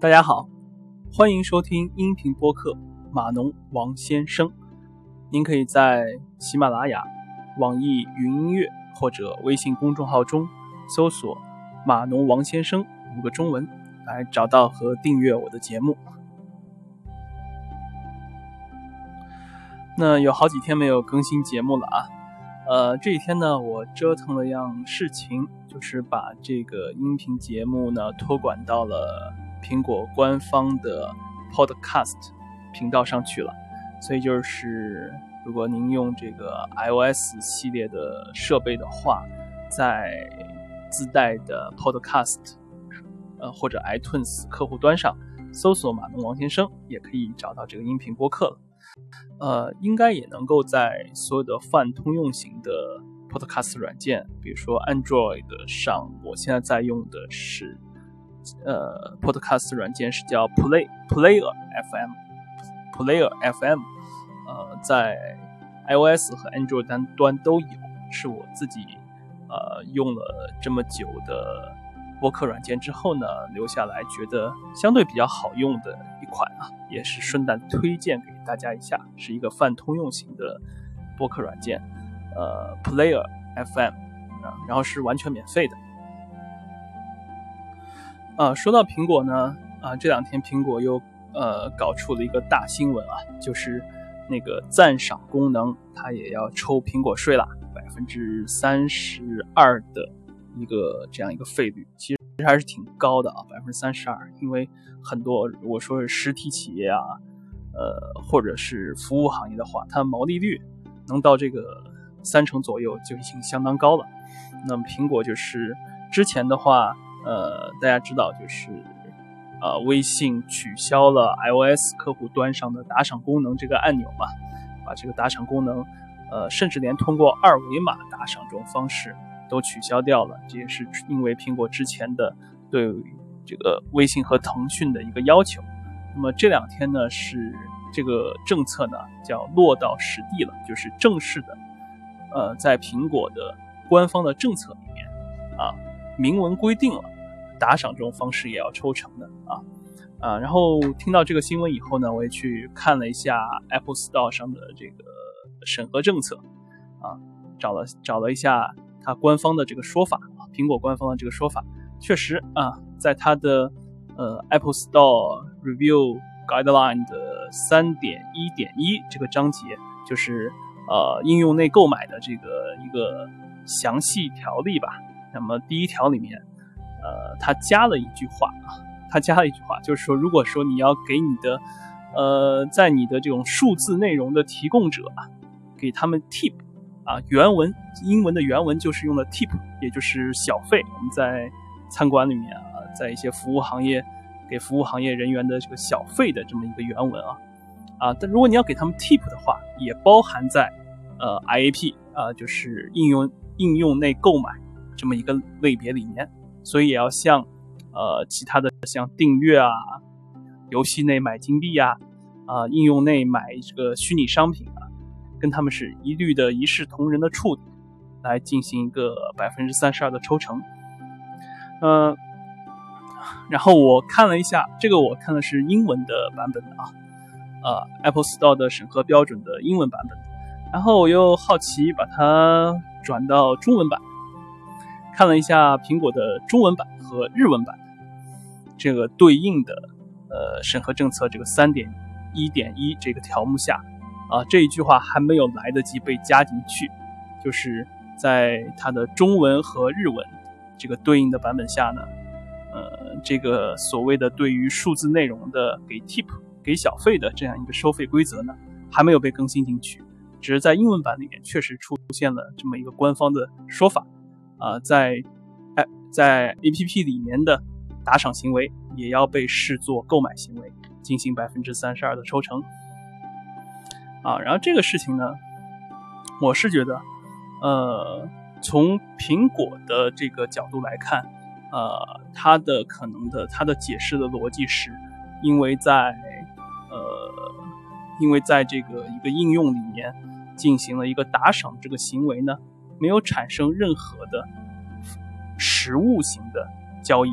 大家好，欢迎收听音频播客《码农王先生》。您可以在喜马拉雅、网易云音乐或者微信公众号中搜索“码农王先生”五个中文，来找到和订阅我的节目。那有好几天没有更新节目了啊，呃，这几天呢，我折腾了样事情，就是把这个音频节目呢托管到了。苹果官方的 Podcast 频道上去了，所以就是如果您用这个 iOS 系列的设备的话，在自带的 Podcast 呃或者 iTunes 客户端上搜索“马东王先生”，也可以找到这个音频播客了。呃，应该也能够在所有的泛通用型的 Podcast 软件，比如说 Android 上，我现在在用的是。呃，Podcast 软件是叫 Play Player FM，Player FM，呃，在 iOS 和 Android 端端都有，是我自己呃用了这么久的播客软件之后呢，留下来觉得相对比较好用的一款啊，也是顺带推荐给大家一下，是一个泛通用型的播客软件，呃，Player FM 啊，然后是完全免费的。啊，说到苹果呢，啊，这两天苹果又呃搞出了一个大新闻啊，就是那个赞赏功能，它也要抽苹果税了，百分之三十二的一个这样一个费率，其实还是挺高的啊，百分之三十二，因为很多如果说是实体企业啊，呃，或者是服务行业的话，它毛利率能到这个三成左右就已经相当高了。那么苹果就是之前的话。呃，大家知道就是，呃，微信取消了 iOS 客户端上的打赏功能这个按钮嘛，把这个打赏功能，呃，甚至连通过二维码打赏这种方式都取消掉了。这也是因为苹果之前的对这个微信和腾讯的一个要求。那么这两天呢，是这个政策呢叫落到实地了，就是正式的，呃，在苹果的官方的政策里面啊。明文规定了，打赏这种方式也要抽成的啊啊！然后听到这个新闻以后呢，我也去看了一下 Apple Store 上的这个审核政策啊，找了找了一下它官方的这个说法，苹果官方的这个说法，确实啊，在它的呃 Apple Store Review Guideline 的三点一点一这个章节，就是呃应用内购买的这个一个详细条例吧。那么第一条里面，呃，他加了一句话啊，他加了一句话，就是说，如果说你要给你的，呃，在你的这种数字内容的提供者啊，给他们 tip 啊，原文英文的原文就是用的 tip，也就是小费。我们在餐馆里面啊，在一些服务行业给服务行业人员的这个小费的这么一个原文啊，啊，但如果你要给他们 tip 的话，也包含在呃 IAP 啊，就是应用应用内购买。这么一个类别里面，所以也要像，呃，其他的像订阅啊，游戏内买金币呀，啊，应用内买这个虚拟商品啊，跟他们是一律的一视同仁的处理，来进行一个百分之三十二的抽成。嗯，然后我看了一下，这个我看的是英文的版本的啊，呃，Apple Store 的审核标准的英文版本，然后我又好奇把它转到中文版。看了一下苹果的中文版和日文版，这个对应的呃审核政策这个三点一点一这个条目下，啊这一句话还没有来得及被加进去，就是在它的中文和日文这个对应的版本下呢，呃这个所谓的对于数字内容的给 tip 给小费的这样一个收费规则呢，还没有被更新进去，只是在英文版里面确实出现了这么一个官方的说法。啊，在，在 A P P 里面的打赏行为也要被视作购买行为，进行百分之三十二的抽成。啊，然后这个事情呢，我是觉得，呃，从苹果的这个角度来看，呃，它的可能的它的解释的逻辑是，因为在，呃，因为在这个一个应用里面进行了一个打赏这个行为呢。没有产生任何的实物型的交易，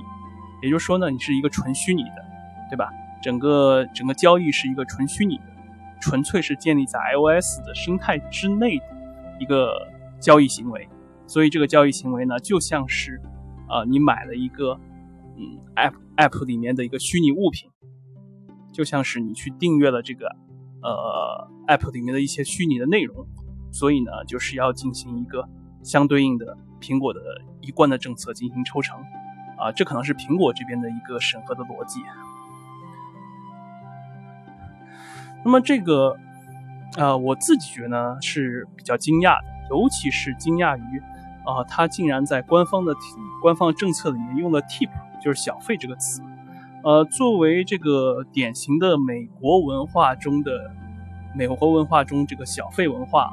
也就是说呢，你是一个纯虚拟的，对吧？整个整个交易是一个纯虚拟的，纯粹是建立在 iOS 的生态之内的一个交易行为。所以这个交易行为呢，就像是，呃，你买了一个，嗯，app app 里面的一个虚拟物品，就像是你去订阅了这个，呃，app 里面的一些虚拟的内容。所以呢，就是要进行一个相对应的苹果的一贯的政策进行抽成，啊，这可能是苹果这边的一个审核的逻辑。那么这个，呃，我自己觉得是比较惊讶的，尤其是惊讶于。啊，他竟然在官方的官方政策里面用了 tip，就是小费这个词。呃，作为这个典型的美国文化中的美国文化中这个小费文化，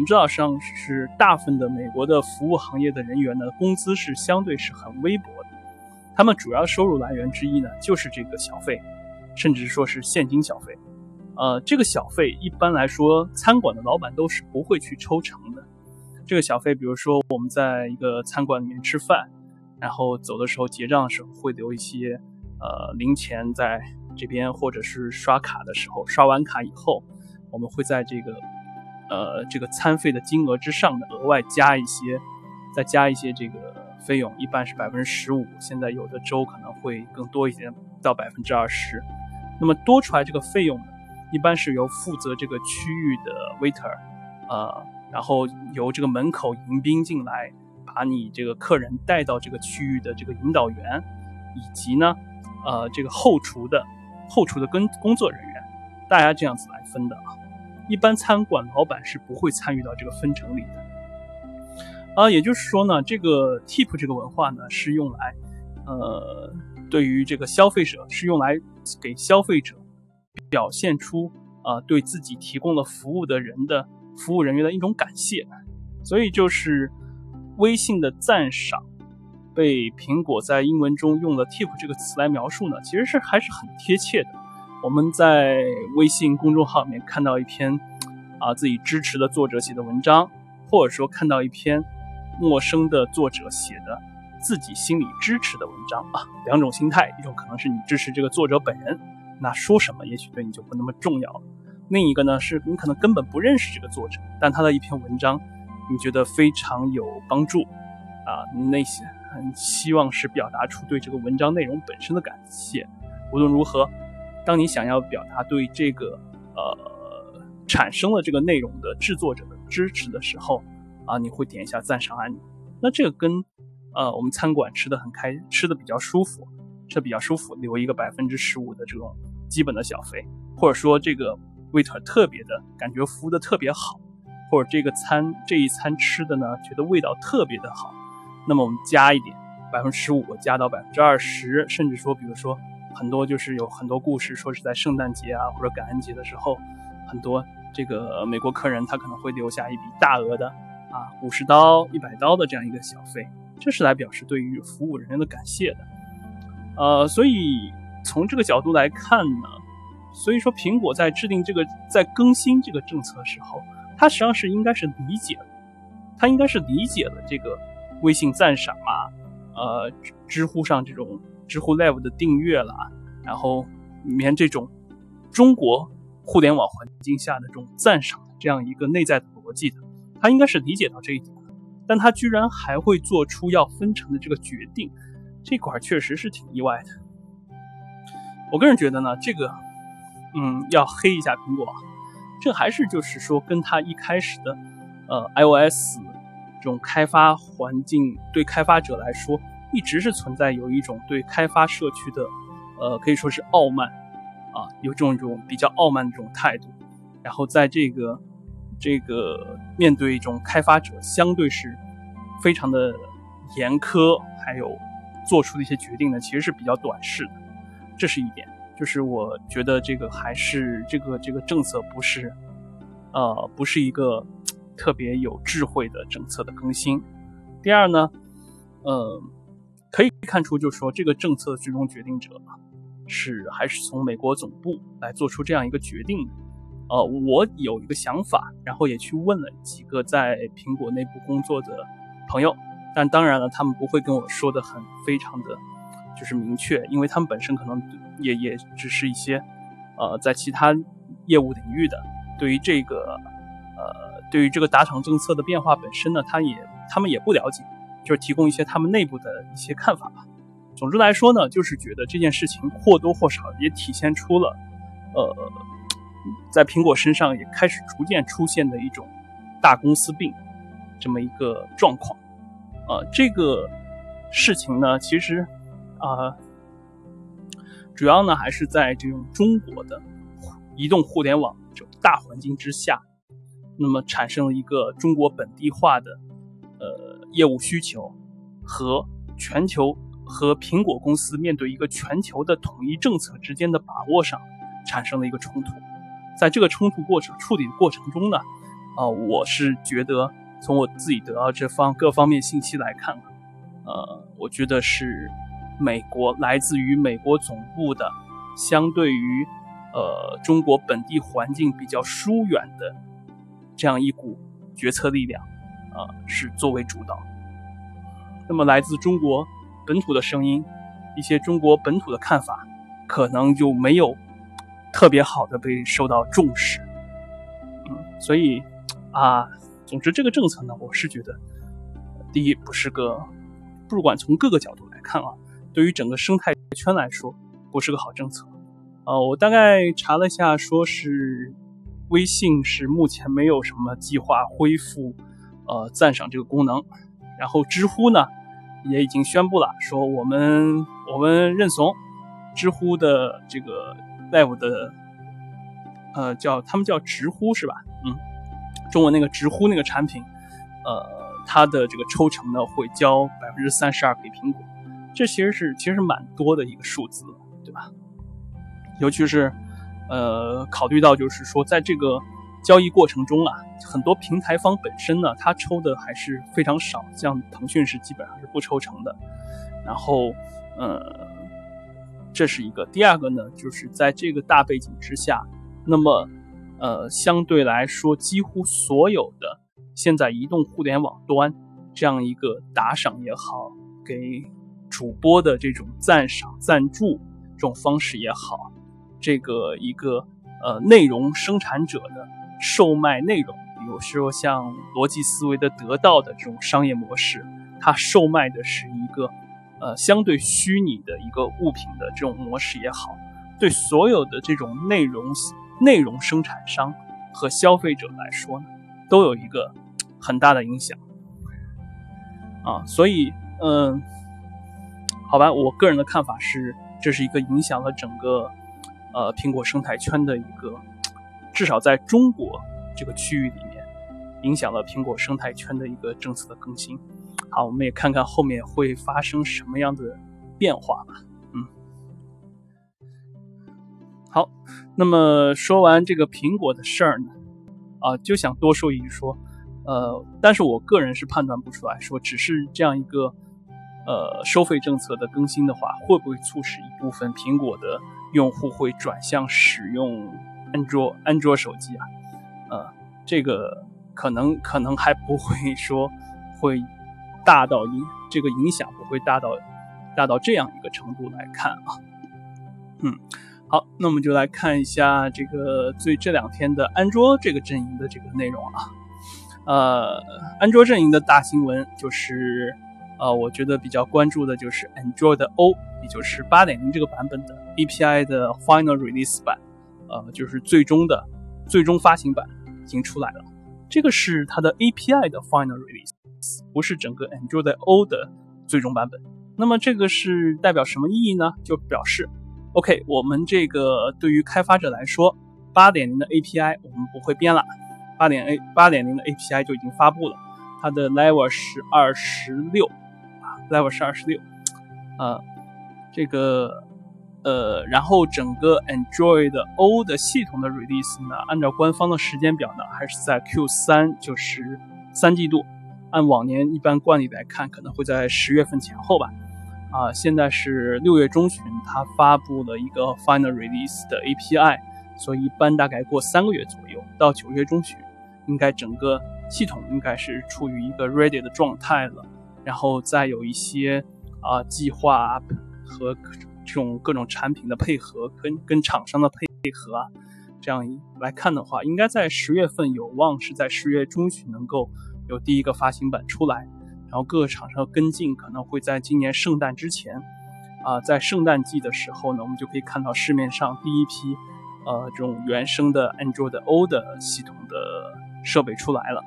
们知道，上是大部分的美国的服务行业的人员呢，工资是相对是很微薄的。他们主要收入来源之一呢，就是这个小费，甚至说是现金小费。呃，这个小费一般来说，餐馆的老板都是不会去抽成的。这个小费，比如说我们在一个餐馆里面吃饭，然后走的时候结账的时候会留一些呃零钱在这边，或者是刷卡的时候，刷完卡以后，我们会在这个呃这个餐费的金额之上的额外加一些，再加一些这个费用，一般是百分之十五，现在有的州可能会更多一些，到百分之二十。那么多出来这个费用呢，一般是由负责这个区域的 waiter，呃。然后由这个门口迎宾进来，把你这个客人带到这个区域的这个引导员，以及呢，呃，这个后厨的后厨的跟工作人员，大家这样子来分的啊。一般餐馆老板是不会参与到这个分成里的。啊，也就是说呢，这个 tip 这个文化呢，是用来，呃，对于这个消费者是用来给消费者表现出啊，对自己提供了服务的人的。服务人员的一种感谢，所以就是微信的赞赏被苹果在英文中用了 “tip” 这个词来描述呢，其实是还是很贴切的。我们在微信公众号里面看到一篇啊自己支持的作者写的文章，或者说看到一篇陌生的作者写的自己心里支持的文章啊，两种心态，一种可能是你支持这个作者本人，那说什么也许对你就不那么重要了。另一个呢，是你可能根本不认识这个作者，但他的一篇文章，你觉得非常有帮助，啊，你内心很希望是表达出对这个文章内容本身的感谢。无论如何，当你想要表达对这个呃产生了这个内容的制作者的支持的时候，啊，你会点一下赞赏按钮。那这个跟呃我们餐馆吃的很开，吃的比较舒服，吃的比较舒服，留一个百分之十五的这种基本的小费，或者说这个。waiter 特别的感觉服务的特别好，或者这个餐这一餐吃的呢，觉得味道特别的好，那么我们加一点，百分之十五加到百分之二十，甚至说，比如说很多就是有很多故事说是在圣诞节啊或者感恩节的时候，很多这个美国客人他可能会留下一笔大额的啊五十刀一百刀的这样一个小费，这是来表示对于服务人员的感谢的，呃，所以从这个角度来看呢。所以说，苹果在制定这个、在更新这个政策的时候，它实际上是应该是理解了，它应该是理解了这个微信赞赏啊，呃，知乎上这种知乎 Live 的订阅了，然后里面这种中国互联网环境下的这种赞赏的这样一个内在的逻辑的，他应该是理解到这一点，但他居然还会做出要分成的这个决定，这块确实是挺意外的。我个人觉得呢，这个。嗯，要黑一下苹果，这还是就是说，跟他一开始的，呃，iOS 这种开发环境对开发者来说，一直是存在有一种对开发社区的，呃，可以说是傲慢，啊，有这种这种比较傲慢的这种态度，然后在这个这个面对一种开发者，相对是非常的严苛，还有做出的一些决定呢，其实是比较短视的，这是一点。就是我觉得这个还是这个这个政策不是，呃，不是一个特别有智慧的政策的更新。第二呢，呃，可以看出，就是说这个政策最终决定者是还是从美国总部来做出这样一个决定的。呃，我有一个想法，然后也去问了几个在苹果内部工作的朋友，但当然了，他们不会跟我说的很非常的就是明确，因为他们本身可能也也只是一些呃在其他业务领域的，对于这个呃对于这个打赏政策的变化本身呢，他也他们也不了解，就是提供一些他们内部的一些看法吧。总之来说呢，就是觉得这件事情或多或少也体现出了呃在苹果身上也开始逐渐出现的一种大公司病这么一个状况。呃，这个事情呢，其实啊，主要呢还是在这种中国的移动互联网这种大环境之下，那么产生了一个中国本地化的业务需求和全球和苹果公司面对一个全球的统一政策之间的把握上产生了一个冲突。在这个冲突过程处理的过程中呢，啊，我是觉得。从我自己得到这方各方面信息来看，呃，我觉得是美国来自于美国总部的，相对于呃中国本地环境比较疏远的这样一股决策力量，啊，是作为主导。那么来自中国本土的声音，一些中国本土的看法，可能就没有特别好的被受到重视。嗯，所以啊。总之，这个政策呢，我是觉得，第一不是个，不管从各个角度来看啊，对于整个生态圈来说，不是个好政策。呃，我大概查了一下，说是微信是目前没有什么计划恢复呃赞赏这个功能，然后知乎呢也已经宣布了，说我们我们认怂，知乎的这个 Live 的呃叫他们叫直呼是吧？嗯。中文那个直呼那个产品，呃，它的这个抽成呢会交百分之三十二给苹果，这其实是其实是蛮多的一个数字，对吧？尤其是呃考虑到就是说在这个交易过程中啊，很多平台方本身呢它抽的还是非常少，像腾讯是基本上是不抽成的。然后呃，这是一个。第二个呢，就是在这个大背景之下，那么。呃，相对来说，几乎所有的现在移动互联网端这样一个打赏也好，给主播的这种赞赏、赞助这种方式也好，这个一个呃内容生产者的售卖内容，比如说像逻辑思维的得到的这种商业模式，它售卖的是一个呃相对虚拟的一个物品的这种模式也好，对所有的这种内容。内容生产商和消费者来说呢，都有一个很大的影响啊，所以嗯，好吧，我个人的看法是，这是一个影响了整个呃苹果生态圈的一个，至少在中国这个区域里面，影响了苹果生态圈的一个政策的更新。好，我们也看看后面会发生什么样的变化吧。嗯好，那么说完这个苹果的事儿呢，啊，就想多说一句说，呃，但是我个人是判断不出来说，只是这样一个呃收费政策的更新的话，会不会促使一部分苹果的用户会转向使用安卓安卓手机啊？呃，这个可能可能还不会 说会大到影这个影响不会大到大到这样一个程度来看啊，嗯。好，那我们就来看一下这个最这两天的安卓这个阵营的这个内容啊。呃，安卓阵营的大新闻就是，呃，我觉得比较关注的就是 Android O，也就是八点零这个版本的 API 的 Final Release 版，呃，就是最终的最终发行版已经出来了。这个是它的 API 的 Final Release，不是整个 Android O 的最终版本。那么这个是代表什么意义呢？就表示。OK，我们这个对于开发者来说，八点零的 API 我们不会编了，八点 A 八点零的 API 就已经发布了，它的 Level 是二十六啊，Level 是二十六，啊，这个呃，然后整个 Android O 的系统的 Release 呢，按照官方的时间表呢，还是在 Q 三，就是三季度，按往年一般惯例来看，可能会在十月份前后吧。啊，现在是六月中旬，它发布了一个 final release 的 API，所以一般大概过三个月左右，到九月中旬，应该整个系统应该是处于一个 ready 的状态了。然后再有一些啊计划和这种各种产品的配合，跟跟厂商的配合啊，这样来看的话，应该在十月份有望是在十月中旬能够有第一个发行版出来，然后各个厂商跟进，可能会在今年圣诞之前，啊，在圣诞季的时候呢，我们就可以看到市面上第一批，呃，这种原生的 Android O 的系统的设备出来了。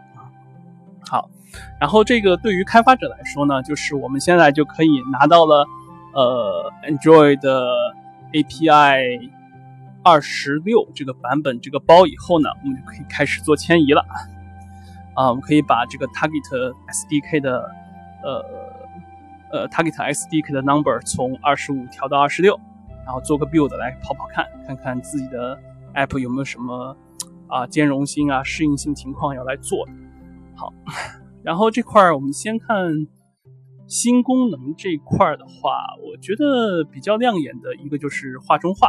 好，然后这个对于开发者来说呢，就是我们现在就可以拿到了。呃，Android 的 API 二十六这个版本这个包以后呢，我们就可以开始做迁移了。啊，我们可以把这个 Target SDK 的呃呃 Target SDK 的 number 从二十五调到二十六，然后做个 build 来跑跑看，看看自己的 app 有没有什么啊兼容性啊适应性情况要来做的。好，然后这块儿我们先看。新功能这块儿的话，我觉得比较亮眼的一个就是画中画，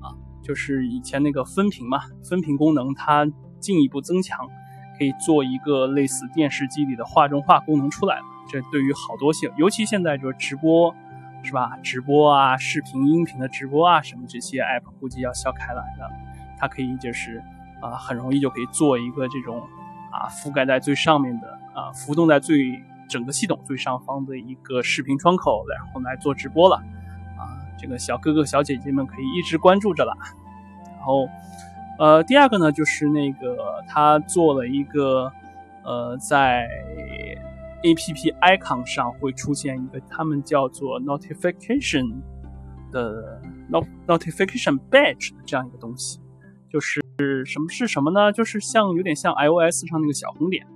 啊，就是以前那个分屏嘛，分屏功能它进一步增强，可以做一个类似电视机里的画中画功能出来了。这对于好多性，尤其现在就是直播，是吧？直播啊，视频、音频的直播啊，什么这些 app 估计要笑开了，的，它可以就是啊，很容易就可以做一个这种啊，覆盖在最上面的啊，浮动在最。整个系统最上方的一个视频窗口，然后来做直播了，啊，这个小哥哥小姐姐们可以一直关注着了。然后，呃，第二个呢，就是那个他做了一个，呃，在 A P P icon 上会出现一个他们叫做 notification 的 not notification badge 的这样一个东西，就是什么是什么呢？就是像有点像 I O S 上那个小红点。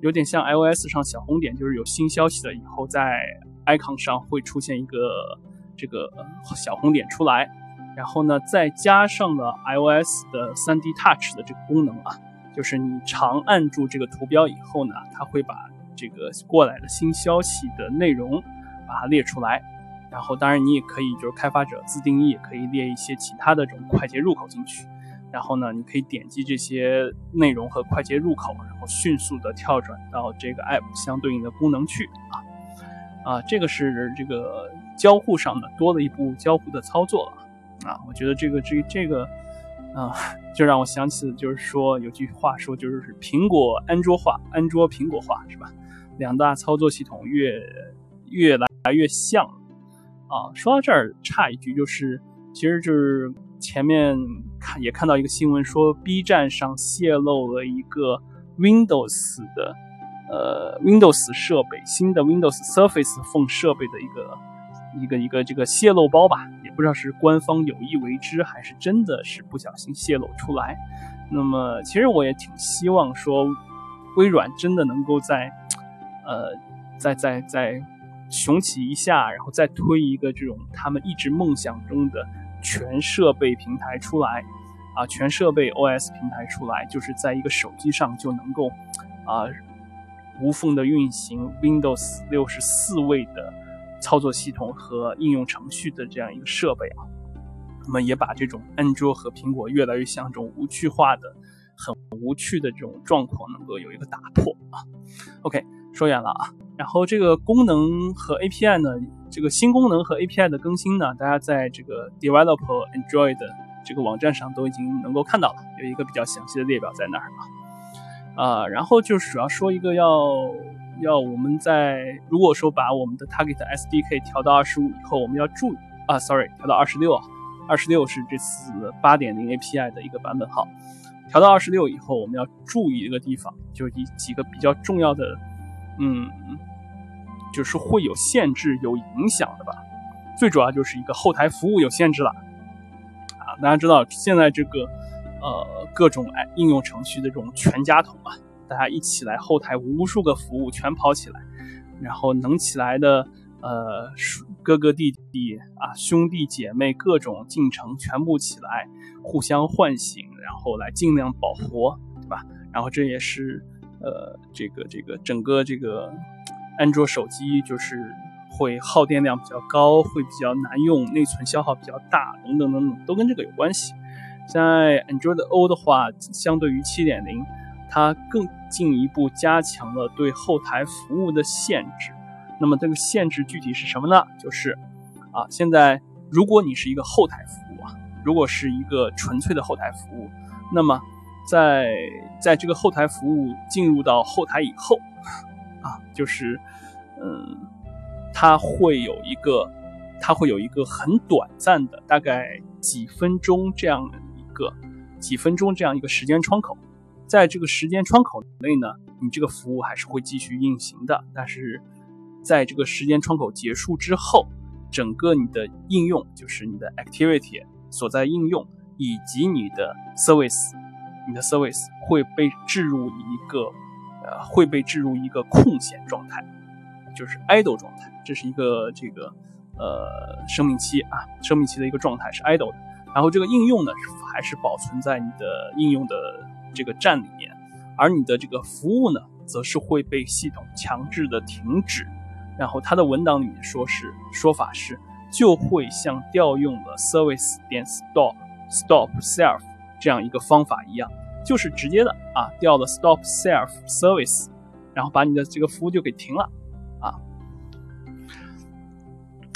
有点像 iOS 上小红点，就是有新消息了以后，在 icon 上会出现一个这个小红点出来，然后呢，再加上了 iOS 的 3D Touch 的这个功能啊，就是你长按住这个图标以后呢，它会把这个过来的新消息的内容把它列出来，然后当然你也可以就是开发者自定义，可以列一些其他的这种快捷入口进去。然后呢，你可以点击这些内容和快捷入口，然后迅速的跳转到这个 app 相对应的功能去啊啊，这个是这个交互上的多了一步交互的操作了啊。我觉得这个这这个啊，就让我想起就是说有句话说就是苹果安卓化，安卓苹果化是吧？两大操作系统越越来越像啊。说到这儿，差一句就是，其实就是。前面看也看到一个新闻，说 B 站上泄露了一个 Windows 的呃 Windows 设备新的 Windows Surface Phone 设备的一个一个一个这个泄露包吧，也不知道是官方有意为之，还是真的是不小心泄露出来。那么其实我也挺希望说微软真的能够在呃再再再雄起一下，然后再推一个这种他们一直梦想中的。全设备平台出来，啊，全设备 OS 平台出来，就是在一个手机上就能够，啊，无缝的运行 Windows 六十四位的操作系统和应用程序的这样一个设备啊。那么也把这种安卓和苹果越来越像这种无趣化的、很无趣的这种状况能够有一个打破啊。OK，说远了啊。然后这个功能和 API 呢？这个新功能和 API 的更新呢，大家在这个 Developer Android 这个网站上都已经能够看到了，有一个比较详细的列表在那儿啊。啊，然后就是主要说一个要要我们在如果说把我们的 Target SDK 调到二十五以后，我们要注意啊，Sorry，调到二十六啊，二十六是这次八点零 API 的一个版本号。调到二十六以后，我们要注意一个地方，就是几几个比较重要的，嗯。就是会有限制、有影响的吧，最主要就是一个后台服务有限制了，啊，大家知道现在这个，呃，各种哎应用程序的这种全家桶啊，大家一起来后台无数个服务全跑起来，然后能起来的，呃，哥哥弟弟啊，兄弟姐妹各种进程全部起来，互相唤醒，然后来尽量保活，对吧？然后这也是，呃，这个这个整个这个。安卓手机就是会耗电量比较高，会比较难用，内存消耗比较大，等等等等，都跟这个有关系。在 Android O 的话，相对于7.0，它更进一步加强了对后台服务的限制。那么这个限制具体是什么呢？就是啊，现在如果你是一个后台服务啊，如果是一个纯粹的后台服务，那么在在这个后台服务进入到后台以后啊，就是嗯，它会有一个它会有一个很短暂的，大概几分钟这样一个几分钟这样一个时间窗口，在这个时间窗口内呢，你这个服务还是会继续运行的，但是在这个时间窗口结束之后。整个你的应用，就是你的 activity 所在应用，以及你的 service，你的 service 会被置入一个，会被置入一个空闲状态，就是 idle 状态。这是一个这个呃生命期啊，生命期的一个状态是 idle。然后这个应用呢，还是保存在你的应用的这个站里面，而你的这个服务呢，则是会被系统强制的停止。然后它的文档里面说是说法是，就会像调用了 service 点 stop stop self 这样一个方法一样，就是直接的啊调了 stop self service，然后把你的这个服务就给停了啊。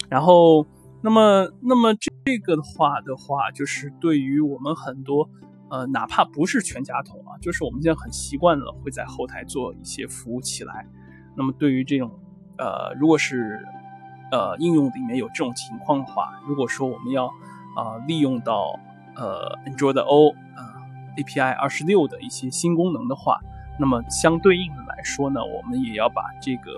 然后那么那么这个的话的话，就是对于我们很多呃哪怕不是全家桶啊，就是我们现在很习惯了会在后台做一些服务起来，那么对于这种。呃，如果是呃应用里面有这种情况的话，如果说我们要啊利用到呃 Android O 啊 API 二十六的一些新功能的话，那么相对应的来说呢，我们也要把这个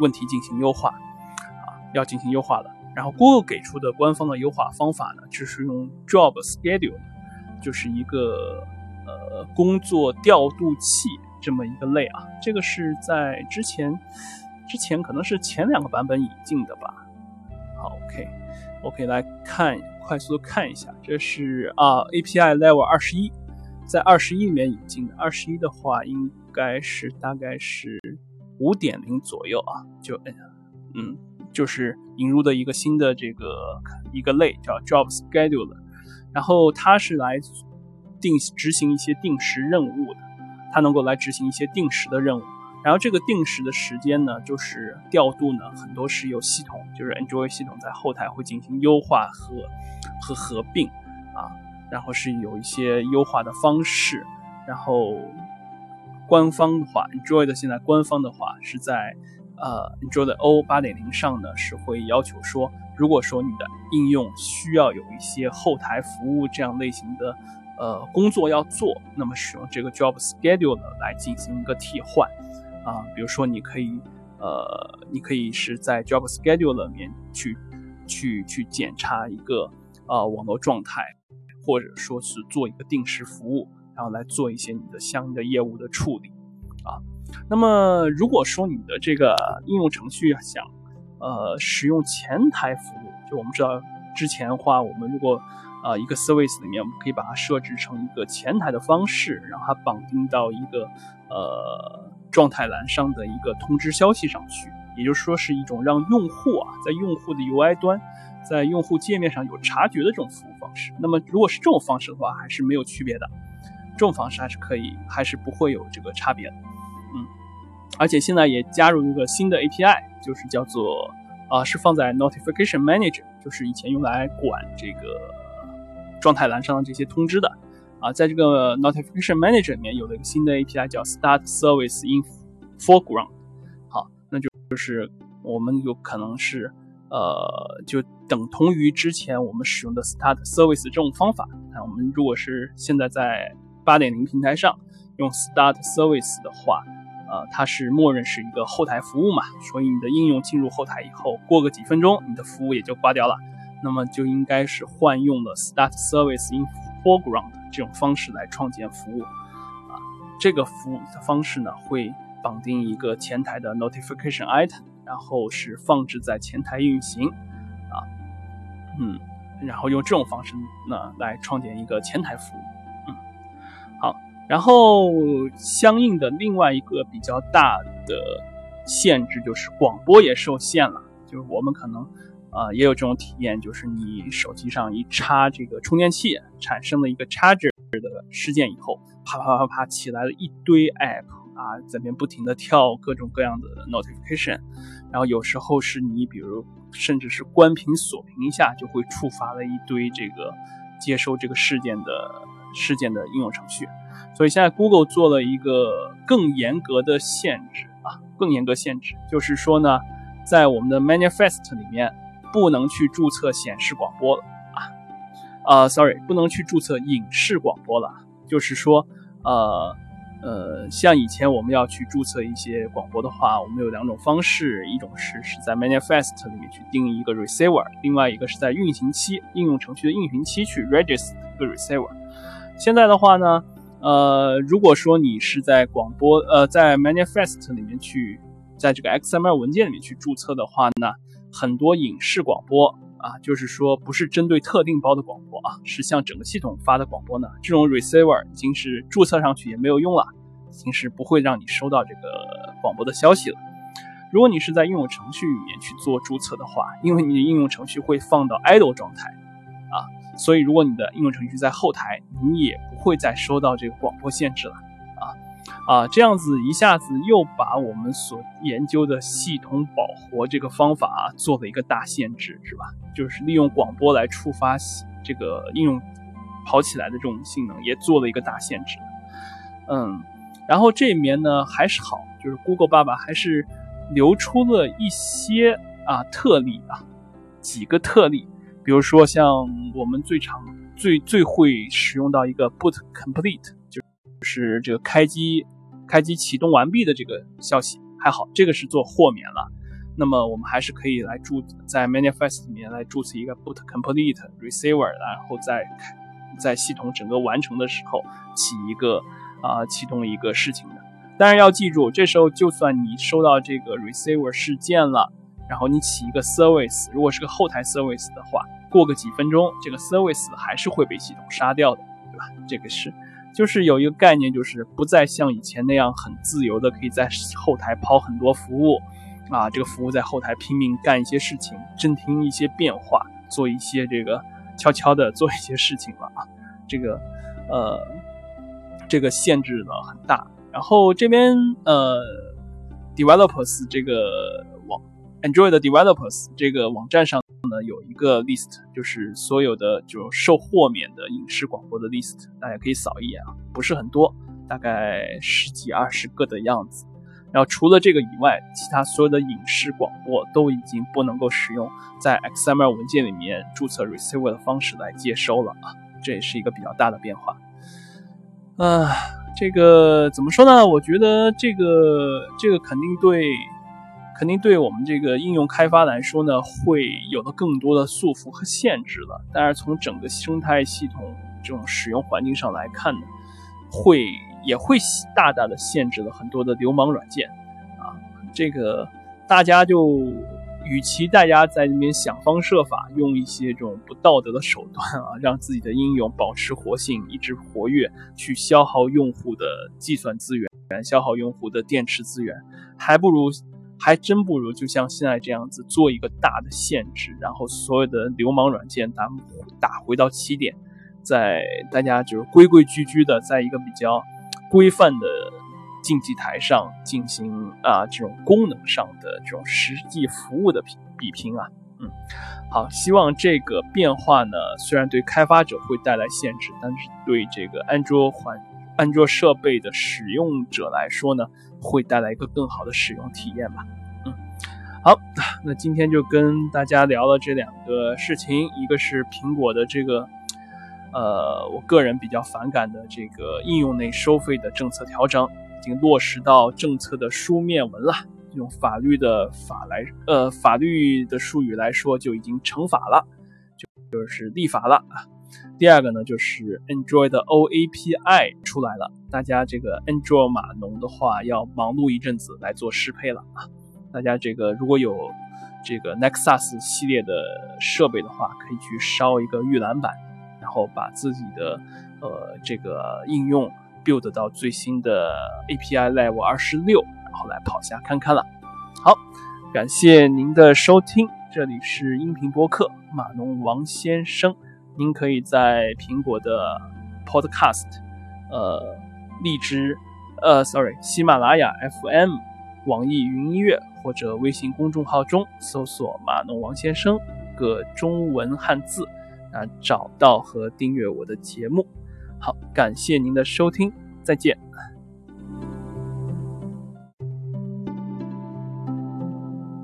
问题进行优化啊，要进行优化的。然后 Google 给出的官方的优化方法呢，就是用 Job Schedule，就是一个呃工作调度器这么一个类啊，这个是在之前。之前可能是前两个版本引进的吧。好，OK，OK，来看，快速的看一下，这是啊，API Level 二十一，在二十一里面引进的。二十一的话，应该是大概是五点零左右啊，就嗯，就是引入的一个新的这个一个类叫 Job Schedule，然后它是来定执行一些定时任务的，它能够来执行一些定时的任务。然后这个定时的时间呢，就是调度呢，很多是由系统，就是 Android 系统在后台会进行优化和和合并，然后是有一些优化的方式。然后官方的话，Android 现在官方的话是在呃 Android O 八点零上呢，是会要求说，如果说你的应用需要有一些后台服务这样类型的呃工作要做，那么使用这个 Job Schedule 来进行一个替换。啊，比如说你可以，呃，你可以是在 Job Schedule 里面去，去去检查一个呃网络状态，或者说是做一个定时服务，然后来做一些你的相应的业务的处理，啊，那么如果说你的这个应用程序想，呃，使用前台服务，就我们知道之前的话，我们如果啊一个 service 里面，我们可以把它设置成一个前台的方式，让它绑定到一个呃。状态栏上的一个通知消息上去，也就是说是一种让用户啊在用户的 UI 端，在用户界面上有察觉的这种服务那么如果是这种方式的话，还是没有区别的，这种方式还是可以，还是不会有这个差别的。嗯，而且现在也加入一个新的 API，就是叫做啊是放在 Notification Manager，就是以前用来管这个状态栏上的这些通知的。啊，在这个 Notification Manager 里面有了一个新的 API 叫 Start Service in Foreground。好，那就就是我们有可能是呃，就等同于之前我们使用的 Start Service 这种方法。那我们如果是现在在8.0平台上用 Start Service 的话，呃，它是默认是一个后台服务嘛，所以你的应用进入后台以后，过个几分钟，你的服务也就挂掉了。那么就应该是换用了 Start Service in Foreground。这种方式来创建服务，啊，这个服务的方式呢，会绑定一个前台的 notification item，然后是放置在前台运行，啊，嗯，然后用这种方式呢来创建一个前台服务，嗯，好，然后相应的另外一个比较大的限制就是广播也受限了，就是我们可能。啊，也有这种体验，就是你手机上一插这个充电器，产生了一个 charger 的事件以后，啪啪啪啪啪起来了一堆 app 啊，在边不停的跳各种各样的 notification，然后有时候是你比如甚至是关屏锁屏一下，就会触发了一堆这个接收这个事件的事件的应用程序。所以现在 Google 做了一个更严格的限制啊，更严格限制，就是说呢，在我们的 manifest 里面不能去注册显示广播了啊，啊，sorry，不能去注册影视广播了，就是说，呃。呃，像以前我们要去注册一些广播的话，我们有两种方式，一种是是在 manifest 里面去定义一个 receiver，另外一个是在运行期应用程序的运行期去 register 一个 receiver。现在的话呢，呃，如果说你是在广播呃在 manifest 里面去，在这个 XML 文件里面去注册的话呢，很多影视广播。啊，就是说不是针对特定包的广播啊，是向整个系统发的广播呢。这种 receiver 已经是注册上去也没有用了，已经是不会让你收到这个广播的消息了。如果你是在应用程序里面去做注册的话，因为你的应用程序会放到 idle 状态啊，所以如果你的应用程序在后台，你也不会再收到这个广播限制了。啊，这样子一下子又把我们所研究的系统保活这个方法做了一个大限制，是吧？就是利用广播来触发这个应用跑起来的这种性能，也做了一个大限制。嗯，然后这里面呢还是好，就是 Google 爸爸还是留出了一些啊特例啊，几个特例，比如说像我们最常、最最会使用到一个 Boot Complete，就是这个开机。开机启动完毕的这个消息还好，这个是做豁免了。那么我们还是可以来注在 manifest 里面来注册一个 boot complete receiver，然后在在系统整个完成的时候起一个啊启动一个事情的。但是要记住，这时候就算你收到这个 receiver 事件了，然后你起一个 service，如果是个后台 service 的话，过个几分钟，这个 service 还是会被系统杀掉的，对吧？这个是。就是有一个概念，就是不再像以前那样很自由的，可以在后台抛很多服务，啊，这个服务在后台拼命干一些事情，侦听一些变化，做一些这个悄悄的做一些事情了啊，这个，呃，这个限制呢很大。然后这边呃，developers 这个网，Android developers 这个网站上。有一个 list，就是所有的就受豁免的影视广播的 list，大家可以扫一眼啊，不是很多，大概十几二十个的样子。然后除了这个以外，其他所有的影视广播都已经不能够使用在 XML 文件里面注册 receiver 的方式来接收了啊，这也是一个比较大的变化。啊，这个怎么说呢？我觉得这个这个肯定对。肯定对我们这个应用开发来说呢，会有了更多的束缚和限制了。但是从整个生态系统这种使用环境上来看呢，会也会大大的限制了很多的流氓软件啊。这个大家就与其大家在那边想方设法用一些这种不道德的手段啊，让自己的应用保持活性，一直活跃，去消耗用户的计算资源，消耗用户的电池资源，还不如。还真不如就像现在这样子做一个大的限制，然后所有的流氓软件打打回到起点，在大家就是规规矩矩的，在一个比较规范的竞技台上进行啊这种功能上的这种实际服务的比比拼啊，嗯，好，希望这个变化呢，虽然对开发者会带来限制，但是对这个安卓环安卓设备的使用者来说呢。会带来一个更好的使用体验吧。嗯，好，那今天就跟大家聊了这两个事情，一个是苹果的这个，呃，我个人比较反感的这个应用内收费的政策调整，已经落实到政策的书面文了。用法律的法来，呃，法律的术语来说，就已经成法了，就是立法了啊。第二个呢，就是 Android 的 OAPI 出来了，大家这个 Android 码农的话，要忙碌一阵子来做适配了啊。大家这个如果有这个 Nexus 系列的设备的话，可以去烧一个预览版，然后把自己的呃这个应用 build 到最新的 API Level 二十六，然后来跑下看看了。好，感谢您的收听，这里是音频播客码农王先生。您可以在苹果的 Podcast、呃荔枝、呃，sorry，喜马拉雅 FM、网易云音乐或者微信公众号中搜索“马农王先生”个中文汉字啊，找到和订阅我的节目。好，感谢您的收听，再见。